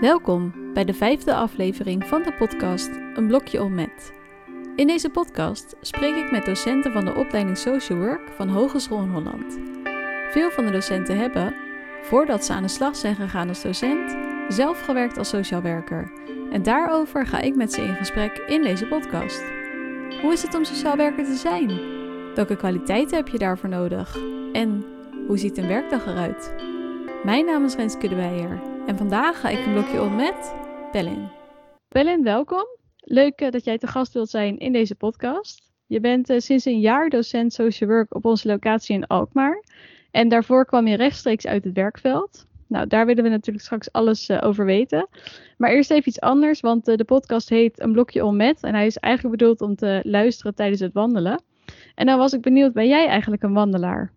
Welkom bij de vijfde aflevering van de podcast Een blokje om met. In deze podcast spreek ik met docenten van de opleiding Social Work van Hogeschool in Holland. Veel van de docenten hebben, voordat ze aan de slag zijn gegaan als docent, zelf gewerkt als sociaal werker. En daarover ga ik met ze in gesprek in deze podcast. Hoe is het om sociaal werker te zijn? Welke kwaliteiten heb je daarvoor nodig? En hoe ziet een werkdag eruit? Mijn naam is Renske de Weijer en vandaag ga ik een blokje om met Bellin. Bellin, welkom. Leuk eh, dat jij te gast wilt zijn in deze podcast. Je bent uh, sinds een jaar docent social work op onze locatie in Alkmaar. En daarvoor kwam je rechtstreeks uit het werkveld. Nou, daar willen we natuurlijk straks alles uh, over weten. Maar eerst even iets anders, want de podcast heet Een blokje om met. En hij is eigenlijk bedoeld om te luisteren tijdens het wandelen. En dan was ik benieuwd, ben jij eigenlijk een wandelaar?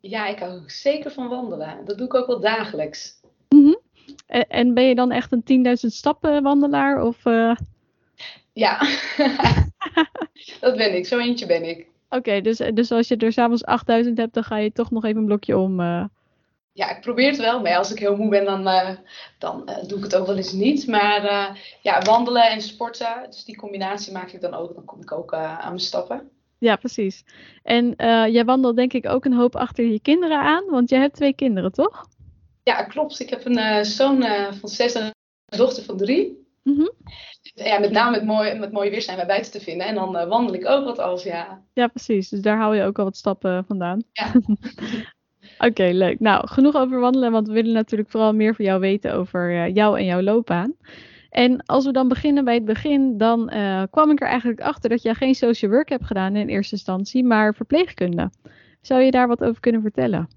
Ja, ik hou zeker van wandelen. Dat doe ik ook wel dagelijks. En ben je dan echt een 10.000 stappen wandelaar? Of, uh... Ja, dat ben ik. Zo eentje ben ik. Oké, okay, dus, dus als je er s'avonds 8000 hebt, dan ga je toch nog even een blokje om. Uh... Ja, ik probeer het wel. Maar als ik heel moe ben, dan, uh, dan doe ik het ook wel eens niet. Maar ja, wandelen en sporten, dus die combinatie maak ik dan ook. Dan kom ik ook aan mijn stappen. Ja, precies. En jij wandelt denk ik ook een hoop achter je kinderen aan, want jij hebt twee kinderen, toch? Ja, klopt. Ik heb een uh, zoon uh, van zes en een dochter van drie. Mm -hmm. ja, met name met mooi, met mooie weer zijn wij buiten te vinden. En dan uh, wandel ik ook wat als, ja. Ja, precies. Dus daar hou je ook al wat stappen vandaan. Ja. Oké, okay, leuk. Nou, genoeg over wandelen, want we willen natuurlijk vooral meer van jou weten over jou en jouw loopbaan. En als we dan beginnen bij het begin, dan kwam ik er eigenlijk achter dat jij geen social work hebt gedaan in eerste instantie, maar verpleegkunde. Zou je daar wat over kunnen vertellen?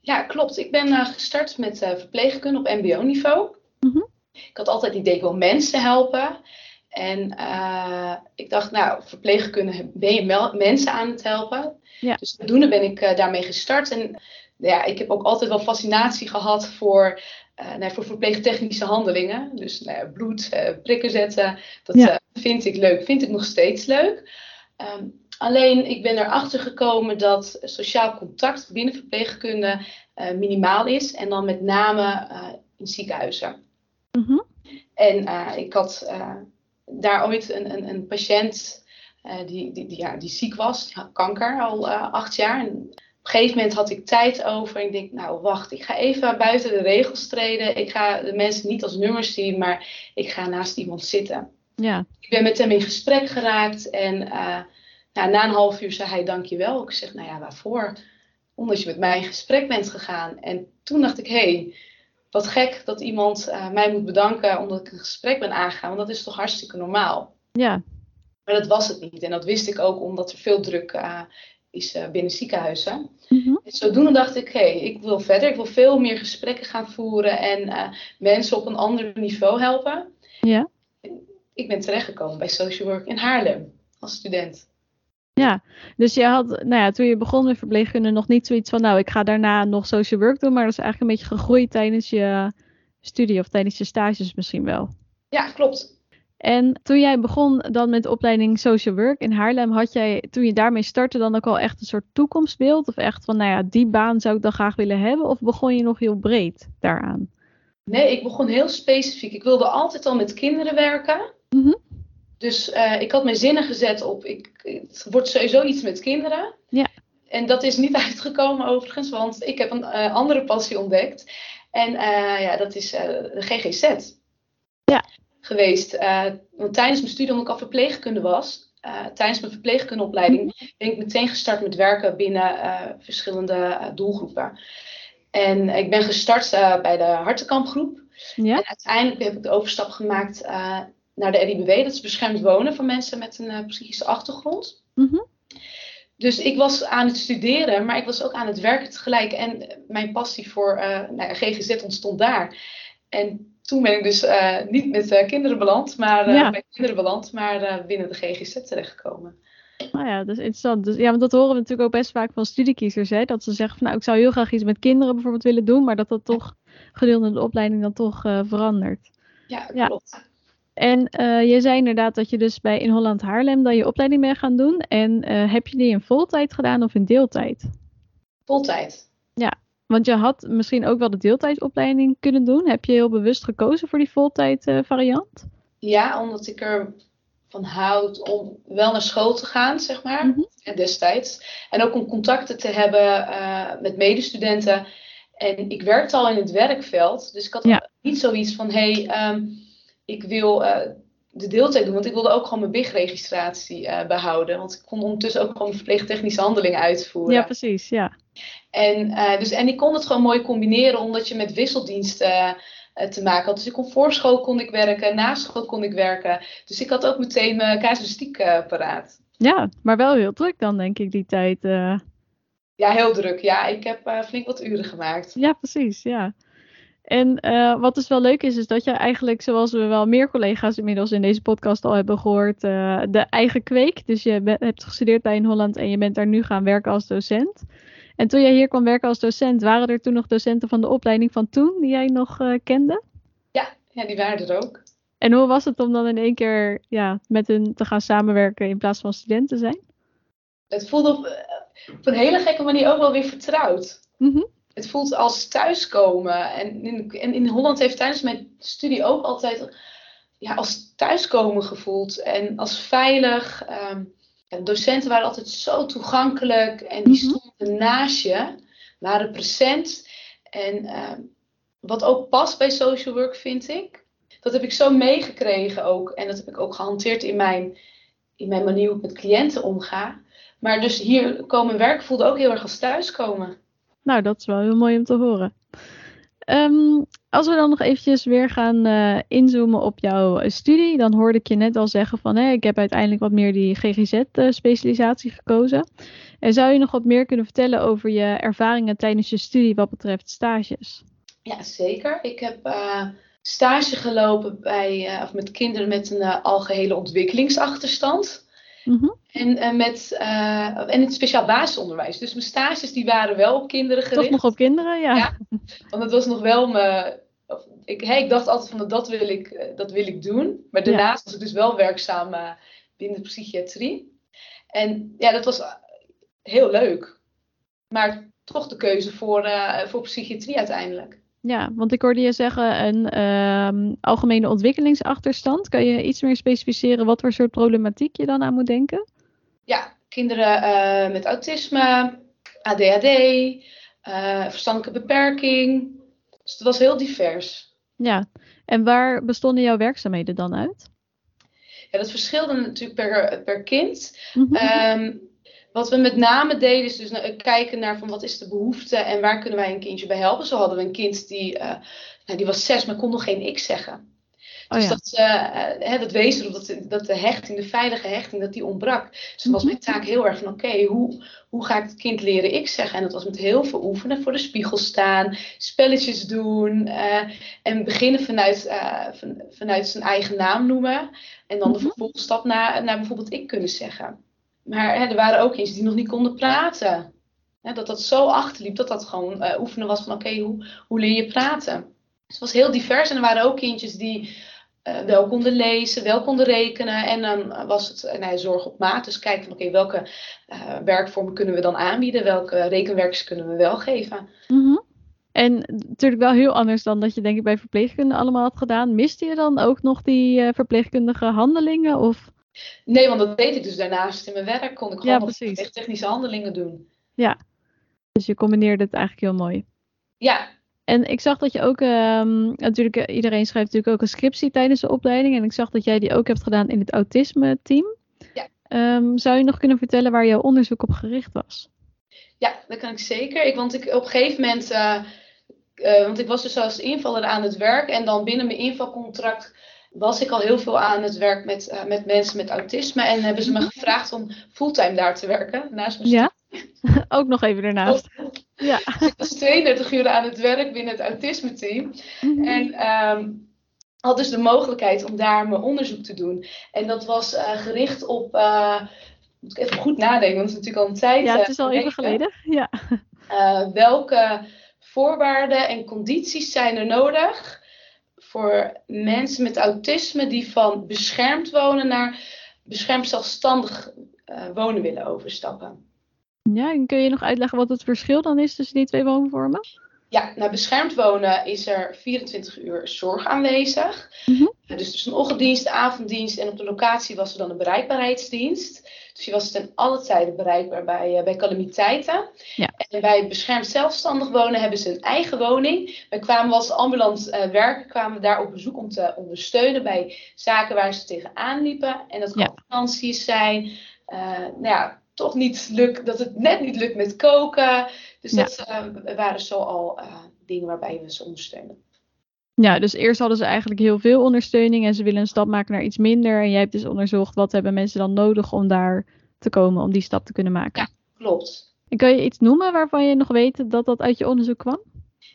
Ja, klopt. Ik ben uh, gestart met uh, verpleegkunde op mbo-niveau. Mm -hmm. Ik had altijd het idee, ik wil mensen helpen. En uh, ik dacht, nou, verpleegkunde ben je mensen aan het helpen. Ja. Dus zodoende ben ik daarmee gestart. En ja, ik heb ook altijd wel fascinatie gehad voor, nou, voor verpleegtechnische handelingen. Dus nou, bloed, prikken zetten, dat ja. vind ik leuk. Vind ik nog steeds leuk. Um, Alleen ik ben erachter gekomen dat sociaal contact binnen verpleegkunde uh, minimaal is. En dan met name uh, in ziekenhuizen. Mm -hmm. En uh, ik had daar ooit een, een, een patiënt die, die, die, ja, die ziek was, die had kanker al acht jaar. En op een gegeven moment had ik tijd over. En ik denk, nou wacht, ik ga even buiten de regels treden. Ik ga de mensen niet als nummers zien, maar ik ga naast iemand zitten. Ja. Ik ben met hem in gesprek geraakt en nou, na een half uur zei hij dankjewel. Ik zeg, nou ja, waarvoor? Omdat je met mij in gesprek bent gegaan. En toen dacht ik, hé, hey, wat gek dat iemand uh, mij moet bedanken omdat ik een gesprek ben aangegaan. Want dat is toch hartstikke normaal. Ja. Maar dat was het niet. En dat wist ik ook omdat er veel druk uh, is uh, binnen ziekenhuizen. Mm -hmm. En zodoende dacht ik, hé, hey, ik wil verder. Ik wil veel meer gesprekken gaan voeren en mensen op een ander niveau helpen. Ja. Ik ben terechtgekomen bij Social Work in Haarlem als student. Ja, dus je had, nou ja, toen je begon met verpleegkunde nog niet zoiets van, nou, ik ga daarna nog social work doen, maar dat is eigenlijk een beetje gegroeid tijdens je studie of tijdens je stages misschien wel. Ja, klopt. En toen jij begon dan met de opleiding social work in Haarlem, had jij, toen je daarmee startte, dan ook al echt een soort toekomstbeeld? Of echt van, nou ja, die baan zou ik dan graag willen hebben? Of begon je nog heel breed daaraan? Nee, ik begon heel specifiek. Ik wilde altijd al met kinderen werken. Mm -hmm. Dus uh, ik had mijn zinnen gezet op, ik, het wordt sowieso iets met kinderen. Ja. En dat is niet uitgekomen overigens, want ik heb een uh, andere passie ontdekt. En uh, ja, dat is de GGZ. Ja. Geweest. want tijdens mijn studie, omdat ik al verpleegkunde was, tijdens mijn verpleegkundeopleiding, -hmm. ben ik meteen gestart met werken binnen verschillende doelgroepen. En ik ben gestart bij de Hartenkampgroep. Ja. En uiteindelijk heb ik de overstap gemaakt naar de RIBW, dat is beschermd wonen van mensen met een uh, psychische achtergrond. Mm -hmm. Dus ik was aan het studeren, maar ik was ook aan het werken tegelijk. En mijn passie voor uh, nou ja, GGZ ontstond daar. En toen ben ik dus uh, niet met kinderen beland, maar ja. bij kinderen beland, maar binnen de GGZ terechtgekomen. Nou ja, dat is interessant. Dus, ja, want dat horen we natuurlijk ook best vaak van studiekiezers. Hè? Dat ze zeggen van nou, ik zou heel graag iets met kinderen bijvoorbeeld willen doen, maar dat dat toch gedurende de opleiding dan toch verandert. Ja, klopt. Ja. En uh, je zei inderdaad dat je dus bij In Holland Haarlem dan je opleiding bent gaan doen. En uh, heb je die in voltijd gedaan of in deeltijd? Voltijd. Ja. Want je had misschien ook wel de deeltijdopleiding kunnen doen. Heb je heel bewust gekozen voor die voltijd uh, variant? Ja, omdat ik er van houd om wel naar school te gaan, zeg maar, mm destijds. En ook om contacten te hebben met medestudenten. En ik werkte al in het werkveld, dus ik had niet zoiets van, hé, hey, um, ik wil uh, de deeltijd doen, want ik wilde ook gewoon mijn BIG-registratie uh, behouden. Want ik kon ondertussen ook gewoon verpleegtechnische handelingen uitvoeren. Ja, precies, ja. En, dus, en ik kon het gewoon mooi combineren, omdat je met wisseldiensten eh, te maken had. Dus ik kon voor school kon ik werken, na school kon ik werken. Dus ik had ook meteen mijn casuïstiek paraat. Ja, maar wel heel druk dan denk ik die tijd. Ja, heel druk. Ja, ik heb flink wat uren gemaakt. Ja, precies. Ja. En uh, wat dus wel leuk is, is dat je eigenlijk, zoals we wel meer collega's inmiddels in deze podcast al hebben gehoord, uh, de eigen kweek. Dus je hebt gestudeerd bij in Holland en je bent daar nu gaan werken als docent. En toen jij hier kwam werken als docent, waren er toen nog docenten van de opleiding van toen die jij nog uh, kende? Ja, ja, die waren er ook. En hoe was het om dan in één keer ja, met hen te gaan samenwerken in plaats van student te zijn? Het voelde op, eh, op een hele gekke manier ook wel weer vertrouwd. Mm Het voelt als thuiskomen. En in, en in Holland heeft tijdens mijn studie ook altijd ja, als thuiskomen gevoeld. En als veilig. Um, de docenten waren altijd zo toegankelijk en die mhm. stonden naast je, waren present. En ehm, wat ook past bij social work, vind ik, dat heb ik zo meegekregen ook. En dat heb ik ook gehanteerd in mijn, in mijn manier hoe ik met cliënten omga. Maar dus hier komen werk voelde ook heel erg als thuiskomen. Nou, dat is wel heel mooi om te horen. Um, als we dan nog eventjes weer gaan uh, inzoomen op jouw eh, studie, dan hoorde ik je net al zeggen van hé, ik heb uiteindelijk wat meer die GGZ-specialisatie gekozen. En zou je nog wat meer kunnen vertellen over je ervaringen tijdens je studie wat betreft stages? Ja, zeker. Ik heb uh, stage gelopen bij, of met kinderen met een algehele ontwikkelingsachterstand. Mm En, uh, met, uh, en het speciaal basisonderwijs. Dus mijn stages die waren wel op kinderen gericht. Toch nog op kinderen, ja. ja want het was nog wel mijn... Ik, hey, ik dacht altijd van dat wil ik, eh, dat wil ik doen. Maar daarnaast was ik dus wel werkzaam uh, binnen de psychiatrie. En ja, dat was heel leuk. Maar toch de keuze voor, voor psychiatrie uiteindelijk. Ja, want ik hoorde je zeggen een uh, algemene ontwikkelingsachterstand. Kan je iets meer specificeren wat voor soort problematiek je dan aan moet denken? Ja, kinderen uh, met autisme, ADHD, uh, eh, verstandelijke beperking. Dus het was heel divers. Ja, en waar bestonden jouw werkzaamheden dan uit? Ja, dat verschilde natuurlijk per, per kind. Mm -hmm. Wat we met name deden is dus kijken naar van wat is de behoefte en waar kunnen wij een kindje bij helpen. Zo hadden we een kind die, uh, nou, die was zes, maar kon nog geen ik zeggen. Oh, dus ja. dat, uh, dat wees erop dat, dat de hechting, de veilige hechting, dat die ontbrak. Dus dat was mijn taak heel erg van oké, hoe, hoe ga ik het kind leren ik zeggen? En dat was met heel veel oefenen, voor de spiegel staan, spelletjes doen uh, en beginnen vanuit, uh, van, vanuit zijn eigen naam noemen. En dan de mhm. vervolgstap naar, naar bijvoorbeeld ik kunnen zeggen. Maar hè, er waren ook kindjes die nog niet konden praten. Hè, dat dat zo achterliep dat dat gewoon uh, oefenen was van oké, hoe, hoe leer je praten? Dus het was heel divers en er waren ook kindjes die uh, wel konden lezen, wel konden rekenen. En dan was het uh, nee, zorg op maat. Dus kijken van oké, welke werkvormen kunnen we dan aanbieden? Welke rekenwerkjes kunnen we wel geven? -hmm. En natuurlijk wel heel anders dan dat je denk ik bij verpleegkunde allemaal had gedaan. Miste je dan ook nog die verpleegkundige handelingen? Of... Nee, want dat deed ik dus daarnaast in mijn werk. Kon ik gewoon ja, echt technische handelingen doen. Ja, dus je combineerde het eigenlijk heel mooi. Ja. En ik zag dat je ook, um, natuurlijk, eh, iedereen schrijft natuurlijk ook een scriptie tijdens de opleiding. En ik zag dat jij die ook hebt gedaan in het autisme-team. Ja. Um, zou je nog kunnen vertellen waar jouw onderzoek op gericht was? Ja, dat kan ik zeker. Ik, want ik op een gegeven moment, uh, uh, want ik was dus als invaller aan het werk. En dan binnen mijn invalcontract was ik al heel veel aan het werk met, uh, met mensen met autisme. En hebben ze me mhm. gevraagd om fulltime daar te werken. Naast mijn ja, ook nog even ernaast. Ja. Dus ik was 32 uur aan het werk binnen het autisme team. Mm En um, had dus de mogelijkheid om daar mijn onderzoek te doen. En dat was uh, gericht op. Uh, moet ik even goed nadenken, want het is natuurlijk al een tijd. Ja, het is al even geleden. Ja. welke voorwaarden en condities zijn er nodig voor mensen met autisme die van beschermd wonen naar beschermd zelfstandig uh, wonen willen overstappen. Ja, en kun je nog uitleggen wat het verschil dan is tussen die twee woonvormen? Ja, nou beschermd wonen is er 24 uur zorg aanwezig. Mm Dus, dus een ochtenddienst, avonddienst en op de locatie was er dan een bereikbaarheidsdienst. Dus je was ten alle tijden bereikbaar bij, uh, bij calamiteiten. Ja. En bij beschermd zelfstandig wonen hebben ze een eigen woning. Wij kwamen als ambulant uh, werken, kwamen daar op bezoek om te ondersteunen bij zaken waar ze tegenaan liepen. En dat kan ja. zijn. Uh, nou ja, toch niet lukt, dat het net niet lukt met koken. Dus dat waren zo al dingen waarbij we ze ondersteunen. Ja, dus eerst hadden ze eigenlijk heel veel ondersteuning en ze willen een stap maken naar iets minder. En jij hebt dus onderzocht wat hebben mensen dan nodig om daar te komen, om die stap te kunnen maken. Ja, klopt. En kan je iets noemen waarvan je nog weet dat dat uit je onderzoek kwam?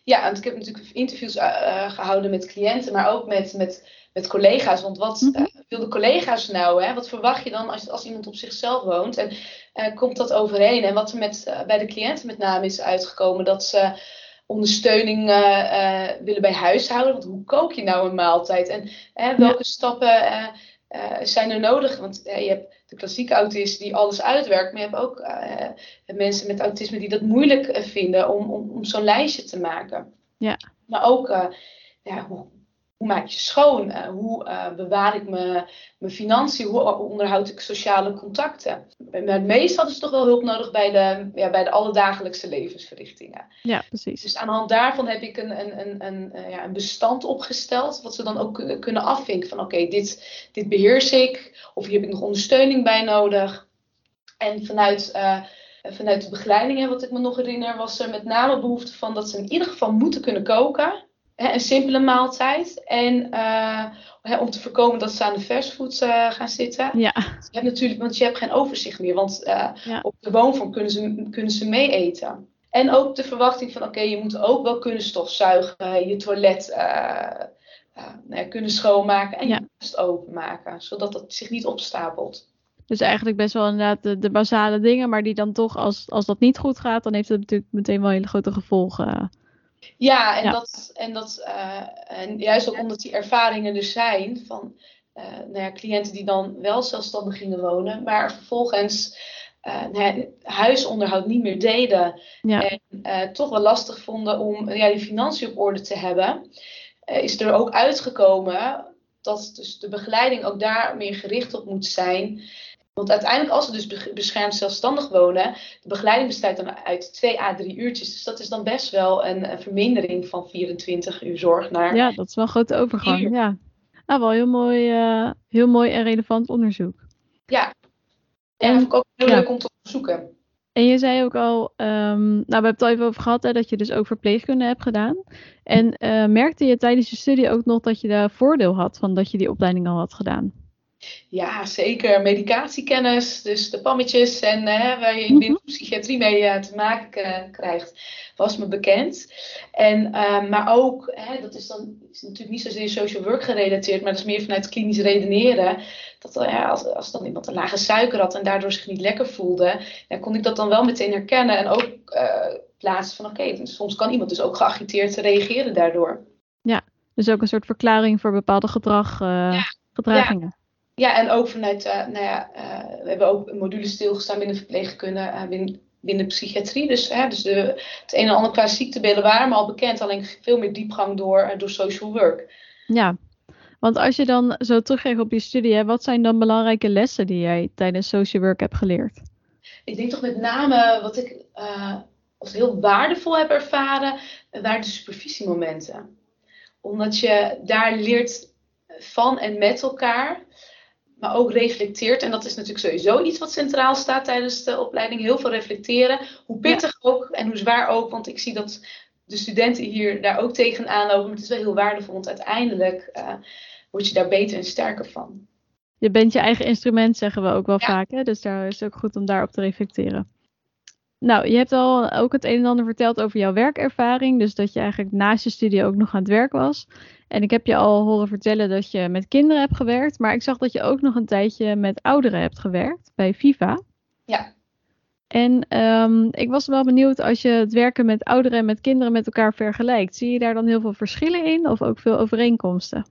Ja, want ik heb natuurlijk interviews uh, gehouden met cliënten, maar ook met, met, met collega's. Want wat mm -hmm. Willen collega's nou? Hè? Wat verwacht je dan als, als iemand op zichzelf woont? En uh, komt dat overeen? En wat er met, bij de cliënten met name is uitgekomen, dat ze ondersteuning uh, willen bij huishouden. Want hoe kook je nou een maaltijd? En welke stappen zijn er nodig? Want je hebt de klassieke autist die alles uitwerkt, maar je hebt ook mensen met autisme die dat moeilijk vinden om, om, om zo'n lijstje te maken. Ja. Maar ook ja, hoe, hoe maak je schoon? Uh, hoe uh, bewaar ik mijn financiën? Hoe onderhoud ik sociale contacten? Maar het meest hadden ze toch wel hulp nodig bij de, ja, bij de alledagelijkse levensverrichtingen. Ja, precies. Dus aan de hand daarvan heb ik een, een, een, een, uh, ja, een bestand opgesteld. Wat ze dan ook kunnen afvinken van oké, okay, dit, dit beheers ik. Of hier heb ik nog ondersteuning bij nodig. En vanuit vanuit de begeleiding, wat ik me nog herinner, was er met name behoefte van dat ze in ieder geval moeten kunnen koken een simpele maaltijd. En uh, om te voorkomen dat ze aan de fastfood uh, gaan zitten. Ja. Je hebt natuurlijk, want je hebt geen overzicht meer. Want uh, ja. op de woonvorm kunnen ze, kunnen ze mee eten. En ook de verwachting van, oké, okay, je moet ook wel kunnen stofzuigen, je toilet kunnen schoonmaken en ja. je kast openmaken. Zodat dat zich niet opstapelt. Dus eigenlijk best wel inderdaad de, de basale dingen, maar die dan toch, als, als dat niet goed gaat, dan heeft het natuurlijk meteen wel hele grote gevolgen. Ja, en, Dat, en, dat, uh, en juist ook omdat die ervaringen er zijn van uh, nou ja, cliënten die dan wel zelfstandig gingen wonen, maar vervolgens uh, ja, huisonderhoud niet meer deden ja. en toch wel lastig vonden om ja, die financiën op orde te hebben, is er ook uitgekomen dat dus de begeleiding ook daar meer gericht op moet zijn. Want uiteindelijk, als ze dus beschermd zelfstandig wonen, de begeleiding bestaat dan uit 2 à 3 uurtjes. Dus dat is dan best wel een, een vermindering van 24 uur zorg naar. Ja, dat is wel een grote overgang. Ja. Nou, wel heel mooi, uh, heel mooi en relevant onderzoek. Ja, en, dat ik ook heel ja. leuk om te onderzoeken. En je zei ook al, um, nou we hebben het al even over gehad, hè, dat je dus ook verpleegkunde hebt gedaan. En uh, merkte je tijdens je studie ook nog dat je daar voordeel had van dat je die opleiding al had gedaan? Ja, zeker. Medicatiekennis, dus de pammetjes en hè, waar je binnen de psychiatrie mee uh, te maken uh, krijgt, was me bekend. En, uh, maar ook, hè, dat is dan is natuurlijk niet zozeer social work gerelateerd, maar dat is meer vanuit klinisch redeneren. Dat ja, als, als dan iemand een lage suiker had en daardoor zich niet lekker voelde, dan kon ik dat dan wel meteen herkennen en ook plaatsen van oké, okay, soms kan iemand dus ook geagiteerd reageren daardoor. Ja, dus ook een soort verklaring voor bepaalde gedrag, ja. gedragingen. Ja. Ja, en ook vanuit, uh, nou ja, uh, we hebben ook modules stilgestaan binnen verpleegkunde, uh, binnen, binnen psychiatrie. Dus, dus de, het een en ander qua ziektebeelden waren maar al bekend, alleen veel meer diepgang door, door social work. Ja, want als je dan zo terugkijkt op je studie, wat zijn dan belangrijke lessen die jij tijdens social work hebt geleerd? Ik denk toch met name wat ik als heel waardevol heb ervaren, waren de supervisiemomenten. Omdat je daar leert van en met elkaar maar ook reflecteert. En dat is natuurlijk sowieso iets wat centraal staat tijdens de opleiding. Heel veel reflecteren. Hoe pittig ook en hoe zwaar ook. Want ik zie dat de studenten hier daar ook tegenaan lopen. Maar het is wel heel waardevol, want uiteindelijk uh, word je daar beter en sterker van. Je bent je eigen instrument, zeggen we ook wel vaak. Hè? Dus daar is het ook goed om daarop te reflecteren. Nou, je hebt al ook het een en ander verteld over jouw werkervaring. Dus dat je eigenlijk naast je studie ook nog aan het werk was. En ik heb je al horen vertellen dat je met kinderen hebt gewerkt. Maar ik zag dat je ook nog een tijdje met ouderen hebt gewerkt bij Viva. Ja. En um, ik was wel benieuwd als je het werken met ouderen en met kinderen met elkaar vergelijkt. Zie je daar dan heel veel verschillen in of ook veel overeenkomsten?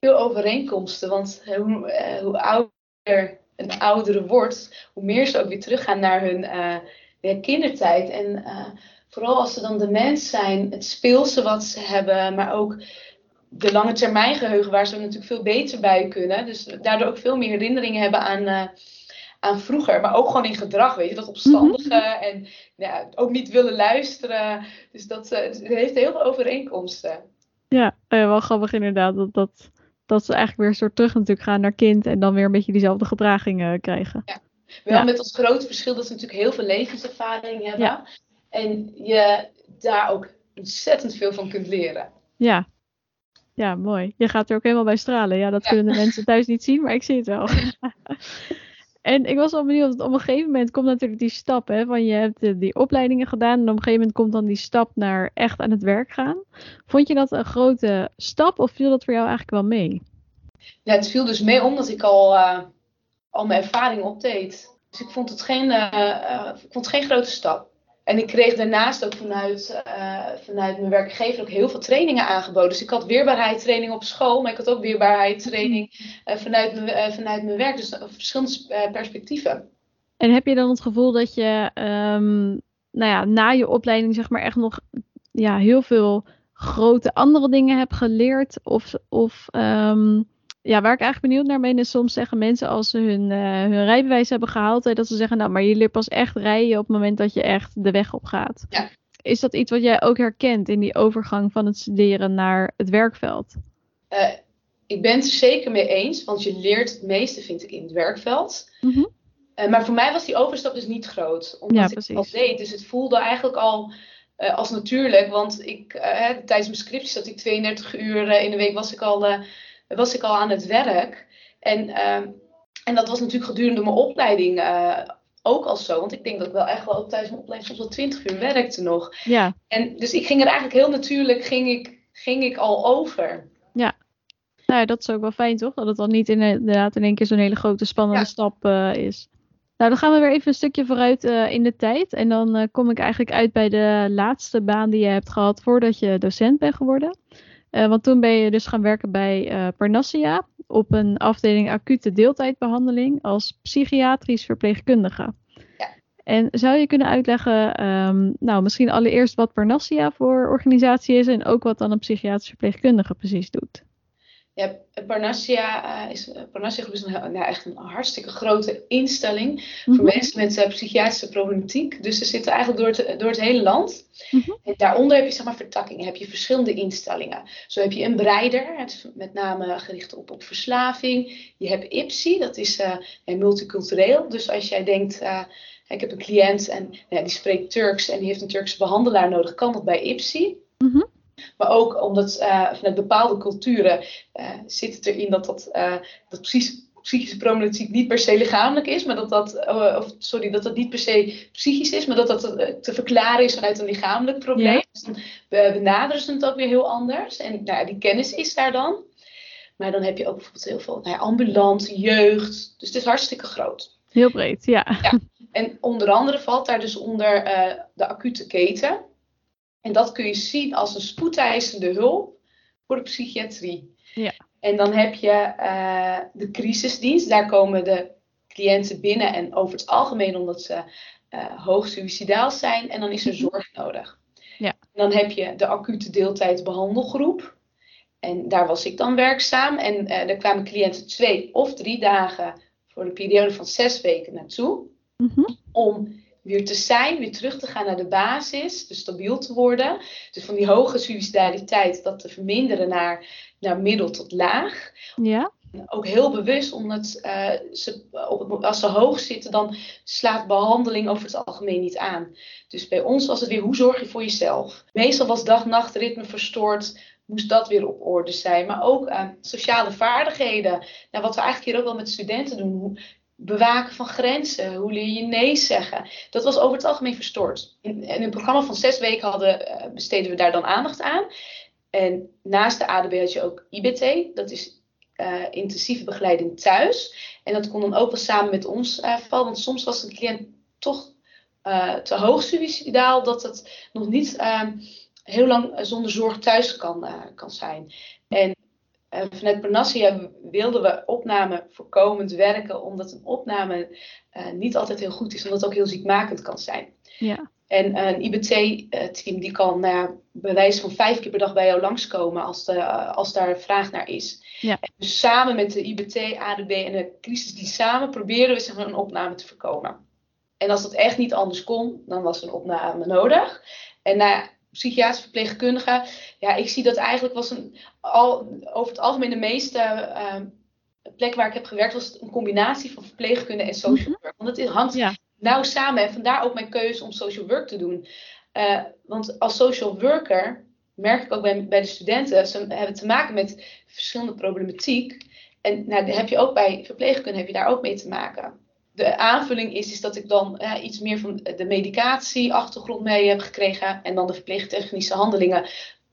Veel overeenkomsten, want hoe, uh, hoe ouder een oudere wordt, hoe meer ze ook weer teruggaan naar hun, uh, de kindertijd. En vooral als ze dan de mens zijn, het speelse wat ze hebben, maar ook de lange termijn geheugen, waar ze natuurlijk veel beter bij kunnen. Dus daardoor ook veel meer herinneringen hebben aan aan vroeger, maar ook gewoon in gedrag, weet je, dat opstandige mhm. en ja, ook niet willen luisteren. Dus dat uh, heeft heel veel overeenkomsten. Ja, wel grappig inderdaad, dat, dat, dat ze eigenlijk weer een soort terug natuurlijk gaan naar kind en dan weer een beetje diezelfde gedragingen krijgen. Ja. Wel met als grote verschil dat ze natuurlijk heel veel levenservaring hebben ja. en je daar ook ontzettend veel van kunt leren. Ja, ja, mooi. Je gaat er ook helemaal bij stralen. Ja, dat kunnen de mensen thuis niet zien, maar ik zie het wel. En ik was wel benieuwd, want op een gegeven moment komt natuurlijk die stap, hè, van je hebt die opleidingen gedaan en op een gegeven moment komt dan die stap naar echt aan het werk gaan. Vond je dat een grote stap of viel dat voor jou eigenlijk wel mee? Ja, het viel dus mee omdat ik al, uh, al mijn ervaring opdeed. Dus ik vond het geen, uh, ik vond het geen grote stap. En ik kreeg daarnaast ook vanuit, uh, vanuit mijn werkgever ook heel veel trainingen aangeboden. Dus ik had weerbaarheidstraining op school, maar ik had ook weerbaarheidstraining uh, vanuit, mijn, uh, vanuit mijn werk. Dus verschillende perspectieven. En heb je dan het gevoel dat je um, nou ja, na je opleiding zeg maar echt nog ja, heel veel grote andere dingen hebt geleerd? Of, of um, ja, waar ik eigenlijk benieuwd naar ben, is soms zeggen mensen als ze hun, uh, hun rijbewijs hebben gehaald, hè, dat ze zeggen, nou, maar je leert pas echt rijden op het moment dat je echt de weg op gaat. Ja. Is dat iets wat jij ook herkent in die overgang van het studeren naar het werkveld? Uh, ik ben het er zeker mee eens, want je leert het meeste, vind ik, in het werkveld. Mm -hmm. uh, maar voor mij was die overstap dus niet groot, omdat ja, ik het al deed. Dus het voelde eigenlijk al als natuurlijk, want ik, tijdens mijn scriptie zat ik 32 uur in de week, was ik al was ik al aan het werk. En, ehm, en dat was natuurlijk gedurende mijn opleiding uh, ook al zo. Want ik denk dat ik wel echt wel tijdens mijn opleiding soms wel 20 uur werkte nog. Ja. En dus ik ging er eigenlijk heel natuurlijk ging ik, ging ik al over. Ja. Nou ja, dat is ook wel fijn toch? Dat het dan niet inderdaad in één keer zo'n hele grote spannende stap uh, is. Nou, dan gaan we weer even een stukje vooruit uh, in de tijd. En dan uh, kom ik eigenlijk uit bij de laatste baan die je hebt gehad voordat je docent bent geworden. Uh, want toen ben je dus gaan werken bij uh, Parnassia op een afdeling acute deeltijdbehandeling als psychiatrisch verpleegkundige. Ja. En zou je kunnen uitleggen, um, nou misschien allereerst wat Parnassia voor organisatie is en ook wat dan een psychiatrisch verpleegkundige precies doet? Ja, Parnassia, uh, is, Parnassia is een, nou, echt een hartstikke grote instelling mm -hmm. voor mhm. mensen met uh, psychiatrische problematiek. Dus ze zitten eigenlijk door het, door het hele land. Mm -hmm. En daaronder heb je zeg maar vertakkingen, heb je verschillende instellingen. Zo heb je een breider, het is met name gericht op, op verslaving. Je hebt IPSI, dat is uh, multicultureel. Dus als jij denkt, ik heb een cliënt en nou die spreekt Turks en die heeft een Turkse behandelaar nodig, kan dat bij IPSI. Mm -hmm. Maar ook omdat uh, vanuit bepaalde culturen uh, zit het erin dat, dat, uh, dat precies psychische problematiek niet per se lichamelijk is, maar dat dat, of, sorry, dat dat niet per se psychisch is, maar dat dat te verklaren is vanuit een lichamelijk probleem. Ja. Dus dan benaderen ze het ook weer heel anders. En nou, die kennis is daar dan. Maar dan heb je ook bijvoorbeeld heel veel nou ja, jeugd. Dus het is hartstikke groot. Heel breed, ja. ja. En onder andere valt daar dus onder de acute keten. En dat kun je zien als een spoedeisende hulp voor de psychiatrie. Ja. En dan heb je uh, de crisisdienst. Daar komen de cliënten binnen en over het algemeen omdat ze uh, hoog suicidaal zijn. En dan is er mhm. zorg nodig. Ja. En dan heb je de acute deeltijdbehandelgroep. En daar was ik dan werkzaam. En uh, daar kwamen cliënten twee of drie dagen voor een periode van zes weken naartoe. Mm -hmm. Om weer te zijn, weer terug te gaan naar de basis, dus stabiel te worden. Dus van die hoge suicidaliteit, dat te verminderen naar, naar middel tot laag. Ja. Ook heel bewust, omdat uh, ze, op, als ze hoog zitten, dan slaat behandeling over het algemeen niet aan. Dus bij ons was het weer, hoe zorg je voor jezelf? Meestal was dag-nachtritme verstoord, moest dat weer op orde zijn. Maar ook uh, sociale vaardigheden. Nou, wat we eigenlijk hier ook wel met studenten doen bewaken van grenzen. Hoe leer je nee zeggen? Dat was over het algemeen verstoord. In, in een programma van zes weken hadden, uh, besteden we daar dan aandacht aan. En naast de ADB had je ook IBT. Dat is uh, intensieve begeleiding thuis. En dat kon dan ook wel samen met ons uh, vallen. Want soms was een cliënt toch te hoog suicidaal. Dat het nog niet heel lang zonder zorg thuis kan, kan zijn. En vanuit Panassia wilden we opname voorkomend werken, omdat een opname niet altijd heel goed is, omdat het ook heel ziekmakend kan zijn. Ja. En een IBT-team die kan bij wijze van vijf keer per dag bij jou langskomen als, de, als daar vraag naar is. Ja. En dus samen met de IBT, ADB en de crisis die samen proberen we zeg maar, een opname te voorkomen. En als dat echt niet anders kon, dan was een opname nodig. En na psychiatrische verpleegkundige, ja, ik zie dat eigenlijk was een, al, over het algemeen de meeste uh, plek waar ik heb gewerkt, was een combinatie van verpleegkunde en social mhm. work. Want het hangt ja nauw samen. En vandaar ook mijn keuze om social work te doen. Uh, want als social worker merk ik ook bij, bij de studenten, ze hebben te maken met verschillende problematiek. En nou, heb je ook bij verpleegkunde heb je daar ook mee te maken. De aanvulling is, is dat ik dan uh, iets meer van de medicatie-achtergrond mee heb gekregen. En dan de verpleegtechnische handelingen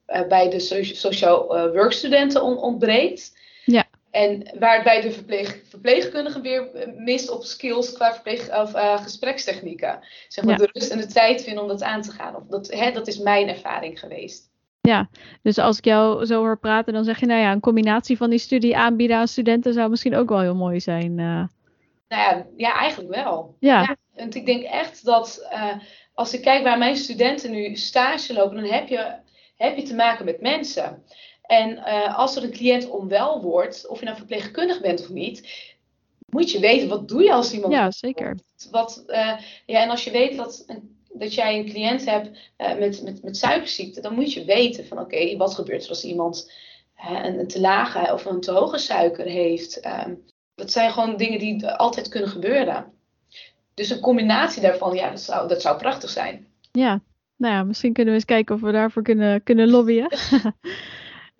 uh, bij de social workstudenten on ontbreekt. Ja. En waarbij de verpleeg, verpleegkundige weer eh, mist op skills qua verpleeg, of, uh, gesprekstechnieken. Zeg maar de rust en de tijd vinden om dat aan te gaan. Of dat, hè, dat is mijn ervaring geweest. Ja, dus als ik jou zo hoor praten, dan zeg je, nou ja, een combinatie van die studie aanbieden aan studenten zou misschien ook wel heel mooi zijn. Uh. Nou ja, ja, eigenlijk wel. Ja. ja want ik denk echt dat uh, als ik kijk waar mijn studenten nu stage lopen, dan heb je, heb je te maken met mensen. En uh, als er een cliënt onwel wordt, of je nou verpleegkundig bent of niet, moet je weten wat doe je als iemand. Ja, zeker. Wat, uh, ja, en als je weet dat, dat jij een cliënt hebt uh, met, met, met suikerziekte, dan moet je weten van oké, wat gebeurt er als iemand een, een, te lage of een te hoge suiker heeft. Um, dat zijn gewoon dingen die altijd kunnen gebeuren. Dus een combinatie daarvan, ja, dat zou, dat zou prachtig zijn. Ja, nou ja, misschien kunnen we eens kijken of we daarvoor kunnen, kunnen lobbyen.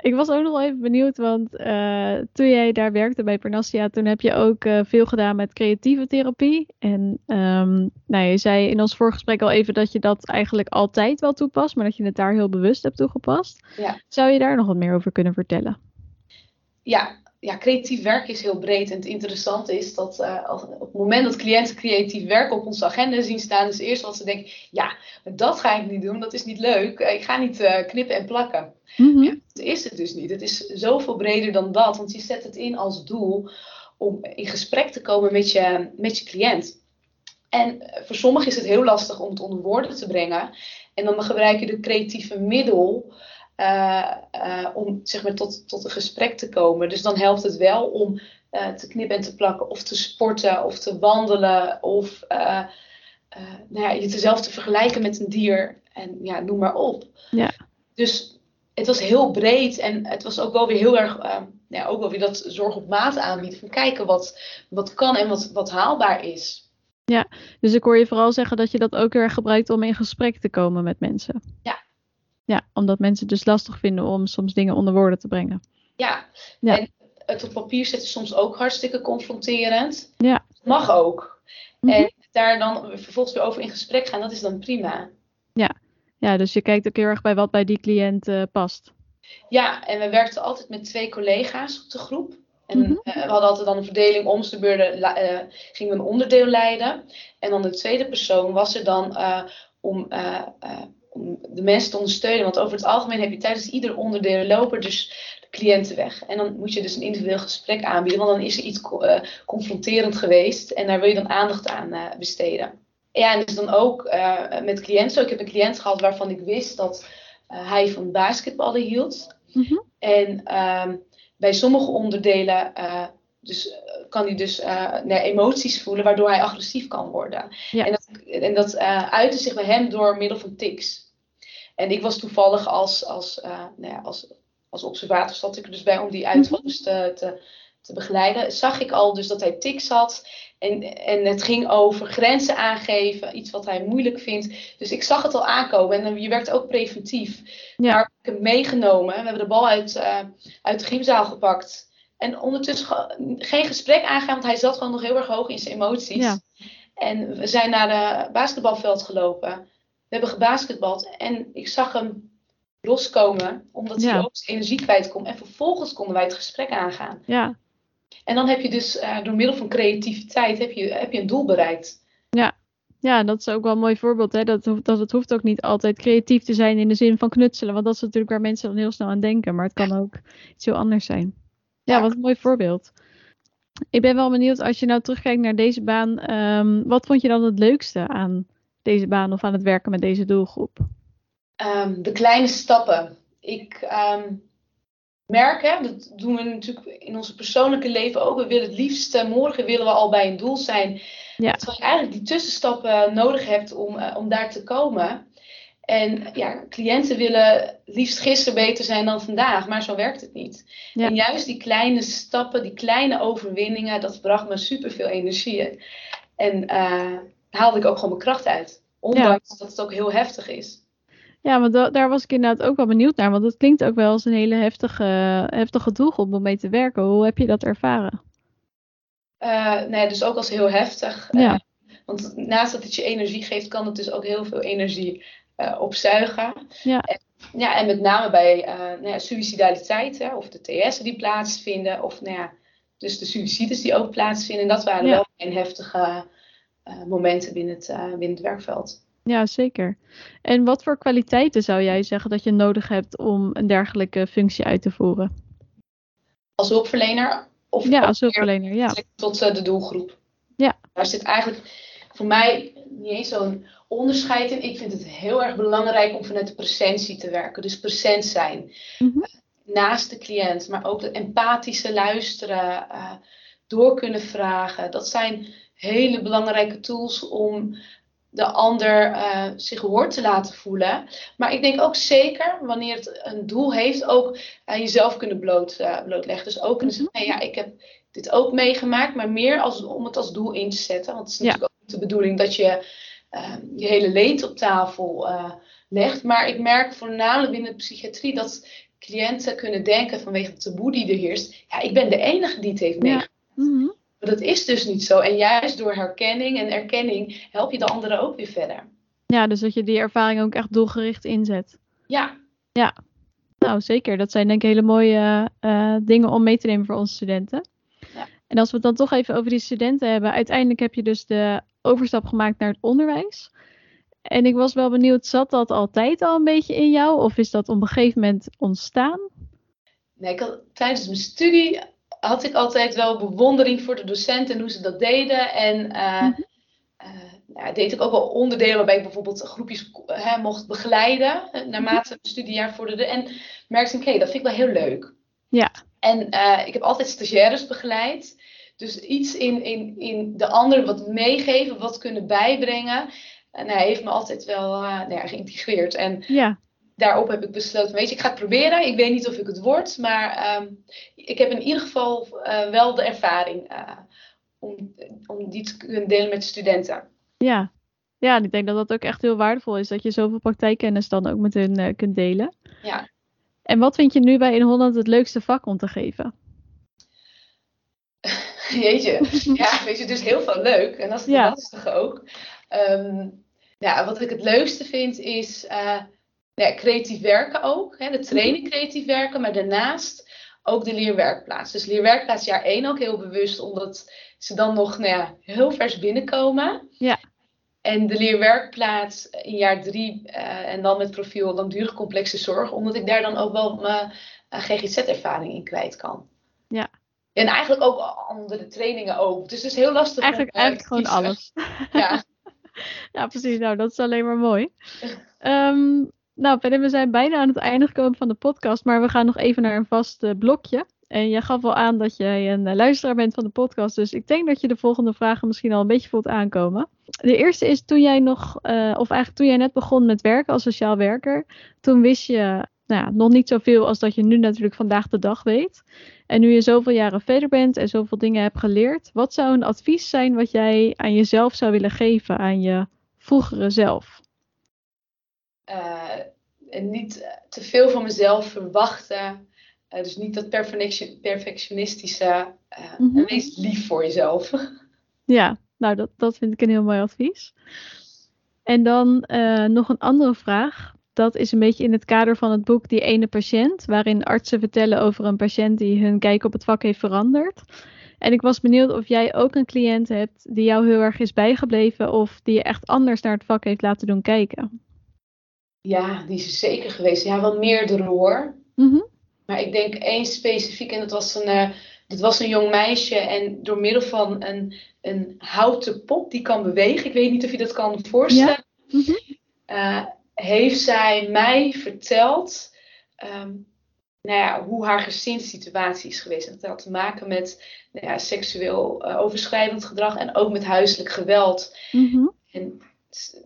Ik was ook nog wel even benieuwd, want uh, toen jij daar werkte bij Parnassia, toen heb je ook uh, veel gedaan met creatieve therapie. En um, nou, je zei in ons voorgesprek al even dat je dat eigenlijk altijd wel toepast, maar dat je het daar heel bewust hebt toegepast. Ja. Zou je daar nog wat meer over kunnen vertellen? Ja, ja, creatief werk is heel breed. En het interessante is dat uh, als, op het moment dat cliënten creatief werk op onze agenda zien staan, is het eerste wat ze denken: ja, dat ga ik niet doen, dat is niet leuk. Ik ga niet uh, knippen en plakken. Mm ja, dat is het dus niet. Het is zoveel breder dan dat, want je zet het in als doel om in gesprek te komen met je, met je cliënt. En eh, voor sommigen is het heel lastig om het onder woorden te brengen. En dan gebruik je de creatieve middel om zeg maar, tot, tot een gesprek te komen. Dus dan helpt het wel om uh, te knippen en te plakken, of te sporten, of te wandelen, of nou ja, je zelf te vergelijken met een dier. En ja, noem maar op. Ja. Dus het was heel breed en het was ook wel weer heel erg, ja, ook wel weer dat zorg op maat aanbieden. Van kijken wat, wat kan en wat, wat haalbaar is. Ja, dus ik hoor je vooral zeggen dat je dat ook heel erg gebruikt om in gesprek te komen met mensen. Ja, ja, omdat mensen het dus lastig vinden om soms dingen onder woorden te brengen. Ja, ja. en het op papier zetten is soms ook hartstikke confronterend. Ja. Mag ook. Mhm. En daar dan vervolgens weer over in gesprek gaan, dat is dan prima. Ja. ja, dus je kijkt ook heel erg bij wat bij die cliënt uh, past. Ja, en we werkten altijd met twee collega's op de groep. En mm -hmm. uh, we hadden altijd dan een verdeling om de beurten, uh, gingen we een onderdeel leiden. En dan de tweede persoon was er dan om om de mensen te ondersteunen. Want over het algemeen heb je tijdens ieder onderdeel lopen dus de cliënten weg. En dan moet je dus een individueel gesprek aanbieden, want dan is er iets uh, confronterend geweest en daar wil je dan aandacht aan uh, besteden. Ja, en dus dan ook uh, met cliënten. Ik heb een cliënt gehad waarvan ik wist dat hij van basketballen hield. Mm -hmm. En um, bij sommige onderdelen dus kan hij dus uh, emoties voelen, waardoor hij agressief kan worden. Ja. En dat, en dat uh, uitte zich bij hem door middel van tics. En ik was toevallig als, als, uh, nou ja, als, als observator, zat ik er dus bij om die dus te, te, begeleiden. Zag ik al dus dat hij tics had. En, en het ging over grenzen aangeven, iets wat hij moeilijk vindt. Dus ik zag het al aankomen en je werkt ook preventief. Ja. Maar ik heb hem meegenomen. We hebben de bal uit, uit de gymzaal gepakt. En ondertussen geen gesprek aangaan, want hij zat gewoon nog heel erg hoog in zijn emoties. Ja. En we zijn naar de basketbalveld gelopen. We hebben gebasketbald en ik zag hem loskomen, omdat Ja. hij ook zijn energie kwijt kon. En vervolgens konden wij het gesprek aangaan. Ja, En dan heb je dus eh, door middel van creativiteit heb je, heb je een doel bereikt. ja, dat is ook wel een mooi voorbeeld. Hè? Dat, dat het hoeft ook niet altijd creatief te zijn in de zin van knutselen. Want dat is natuurlijk waar mensen dan heel snel aan denken. Maar het kan ook iets heel anders zijn. Ja, wat een mooi voorbeeld. Ik ben wel benieuwd, als je nou terugkijkt naar deze baan, ehm, wat vond je dan het leukste aan deze baan of aan het werken met deze doelgroep? Ehm, de kleine stappen. Ik ehm, merk, hè, dat doen we natuurlijk in onze persoonlijke leven ook. We willen het liefst, morgen willen we al bij een doel zijn. Ja. Terwijl je eigenlijk die tussenstappen nodig hebt om, uh, om daar te komen. En ja, cliënten willen liefst gisteren beter zijn dan vandaag, maar zo werkt het niet. En juist die kleine stappen, die kleine overwinningen, dat bracht me superveel energie. En uh, haalde ik ook gewoon mijn kracht uit. Ondanks dat het ook heel heftig is. Ja, maar daar was ik inderdaad ook wel benieuwd naar. Want het klinkt ook wel als een hele heftige, heftige doelgroep om mee te werken. Hoe heb je dat ervaren? Uh, nee, dus ook als heel heftig. Ja. Uh, want naast dat het je energie geeft, kan het dus ook heel veel energie uh, opzuigen. Ja. En, ja, en met name bij nou ja, suicidaliteit, hè, of de TS'en die plaatsvinden, of nou ja, dus de suicides die ook plaatsvinden. Dat waren wel een heftige momenten binnen het, binnen het werkveld. Ja, zeker. En wat voor kwaliteiten zou jij zeggen dat je nodig hebt om een dergelijke functie uit te voeren? Als hulpverlener? Of ja, als hulpverlener, ja. Tot uh, de doelgroep. Ja. Daar zit eigenlijk voor mij niet eens zo'n onderscheid in. Ik vind het heel erg belangrijk om vanuit de presentie te werken. Dus present zijn. Mm -hmm. naast de cliënt, maar ook het empathische luisteren, uh, door kunnen vragen. Dat zijn hele belangrijke tools om de ander uh, zich gehoord te laten voelen. Maar ik denk ook zeker, wanneer het een doel heeft, ook uh, jezelf kunnen bloot, uh, blootleggen. Dus ook kunnen zeggen, ja, ik heb dit ook meegemaakt, maar meer als, om het als doel in te zetten. Want het is natuurlijk ook niet de bedoeling dat je je hele leed op tafel legt. Maar ik merk voornamelijk binnen de psychiatrie dat cliënten kunnen denken vanwege het taboe die er heerst. Ja, ik ben de enige die het heeft meegemaakt. Ja. Mm -hmm. Maar dat is dus niet zo. En juist door herkenning en erkenning help je de anderen ook weer verder. Ja, dus dat je die ervaring ook echt doelgericht inzet. Ja. Ja, nou zeker. Dat zijn denk ik hele mooie uh, dingen om mee te nemen voor onze studenten. Ja. En als we het dan toch even over die studenten hebben. Uiteindelijk heb je dus de overstap gemaakt naar het onderwijs. En ik was wel benieuwd, zat dat altijd al een beetje in jou? Of is dat op een gegeven moment ontstaan? Nee, ik had tijdens mijn studie had ik altijd wel bewondering voor de docenten en hoe ze dat deden. En uh, mm -hmm. uh, ja, deed ik ook wel onderdelen waarbij ik bijvoorbeeld groepjes hè, mocht begeleiden naarmate mijn studiejaar vorderde. En merkte ik, hé, hey, dat vind ik wel heel leuk. Ja. En uh, ik heb altijd stagiaires begeleid. Dus iets in, in, in de ander wat meegeven, wat kunnen bijbrengen. En hij heeft me altijd wel nou ja, geïntegreerd. En ja daarop heb ik besloten, weet je, ik ga het proberen. Ik weet niet of ik het word, maar um, ik heb in ieder geval uh, wel de ervaring uh, om, om die te kunnen delen met de studenten. Ja. ja, ik denk dat dat ook echt heel waardevol is, dat je zoveel praktijkkennis dan ook met hun uh, kunt delen. Ja. En wat vind je nu bij In Holland het leukste vak om te geven? Jeetje, ja, weet je, dus heel veel leuk. En dat is het ja. lastige ook. Um, ja, wat ik het leukste vind is ja, creatief werken ook. Hè, de training creatief werken, maar daarnaast ook de leerwerkplaats. Dus leerwerkplaats jaar 1 ook heel bewust, omdat ze dan nog nou ja, heel vers binnenkomen. Ja. En de leerwerkplaats in jaar 3 uh, en dan met profiel langdurig complexe zorg, omdat ik daar dan ook wel mijn uh, GGZ-ervaring in kwijt kan. Ja. En eigenlijk ook andere trainingen ook. Dus het is heel lastig. Eigenlijk, om, uh, eigenlijk gewoon alles. Ja. ja, precies. Nou, dat is alleen maar mooi. Um, nou, Penny, we zijn bijna aan het einde gekomen van de podcast, maar we gaan nog even naar een vast uh, blokje. En jij gaf al aan dat jij een uh, luisteraar bent van de podcast, dus ik denk dat je de volgende vragen misschien al een beetje voelt aankomen. De eerste is toen jij nog, uh, of eigenlijk toen jij net begon met werken als sociaal werker, toen wist je nou ja, nog niet zoveel als dat je nu natuurlijk vandaag de dag weet. En nu je zoveel jaren verder bent en zoveel dingen hebt geleerd, wat zou een advies zijn wat jij aan jezelf zou willen geven, aan je vroegere zelf? Uh, en niet te veel van mezelf verwachten. Uh, dus niet dat perfectionistische. Uh, mm -hmm. En wees lief voor jezelf. Ja, nou dat, dat vind ik een heel mooi advies. En dan nog een andere vraag. Dat is een beetje in het kader van het boek Die ene patiënt. Waarin artsen vertellen over een patiënt die hun kijk op het vak heeft veranderd. En ik was benieuwd of jij ook een cliënt hebt die jou heel erg is bijgebleven. Of die je echt anders naar het vak heeft laten doen kijken. Ja, die is zeker geweest. Ja, wel meerdere hoor. Mm -hmm. Maar ik denk één specifiek, en dat was een, uh, dat was een jong meisje. En door middel van een, een houten pop die kan bewegen, ik weet niet of je dat kan voorstellen, mhm. eh, heeft zij mij verteld ehm, nou ja, hoe haar gezinssituatie is geweest. En dat had te maken met nou ja, seksueel uh, overschrijdend gedrag en ook met huiselijk geweld. Mhm. En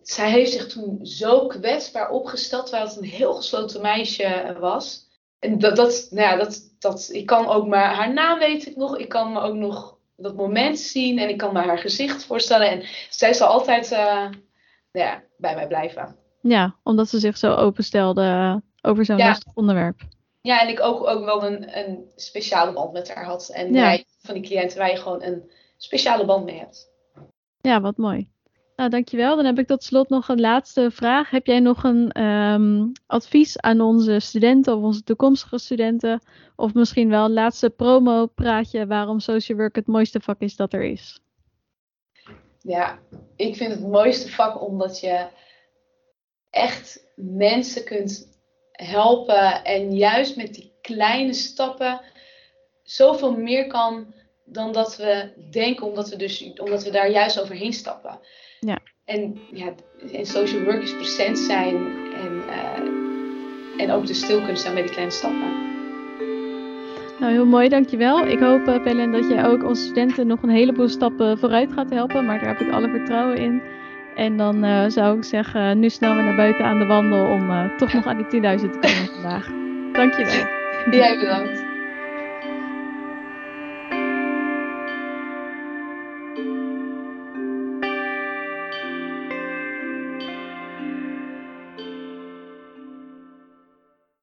zij heeft zich toen zo kwetsbaar opgesteld, terwijl het een heel gesloten meisje was. En dat, dat, nou ja, dat, dat, ik kan ook maar haar naam weet ik nog. Ik kan me ook nog dat moment zien en ik kan me haar gezicht voorstellen. En zij zal altijd uh, nou ja, bij mij blijven. Ja, omdat ze zich zo openstelde over zo'n ja. lastig onderwerp. Ja, en ik ook, ook wel een, een speciale band met haar had. En ja. van die cliënten waar je gewoon een speciale band mee hebt. Ja, wat mooi. Nou, dankjewel. Dan heb ik tot slot nog een laatste vraag. Heb jij nog een ehm, advies aan onze studenten of onze toekomstige studenten? Of misschien wel een laatste promo-praatje waarom social work het mooiste vak is dat er is? Ja, ik vind het mooiste vak omdat je echt mensen kunt helpen en juist met die kleine stappen zoveel meer kan dan dat we denken, omdat we, dus, omdat we daar juist overheen stappen. Ja. En ja, in social work is present zijn en, uh, en ook de stil kunnen staan bij die kleine stappen. Nou, heel mooi, dankjewel. Ik hoop, uh, Pellen, dat jij ook onze studenten nog een heleboel stappen vooruit gaat helpen. Maar daar heb ik alle vertrouwen in. En dan uh, zou ik zeggen, nu snel weer naar buiten aan de wandel om uh, toch nog aan die 10.000 te komen vandaag. Dankjewel. Jij bedankt.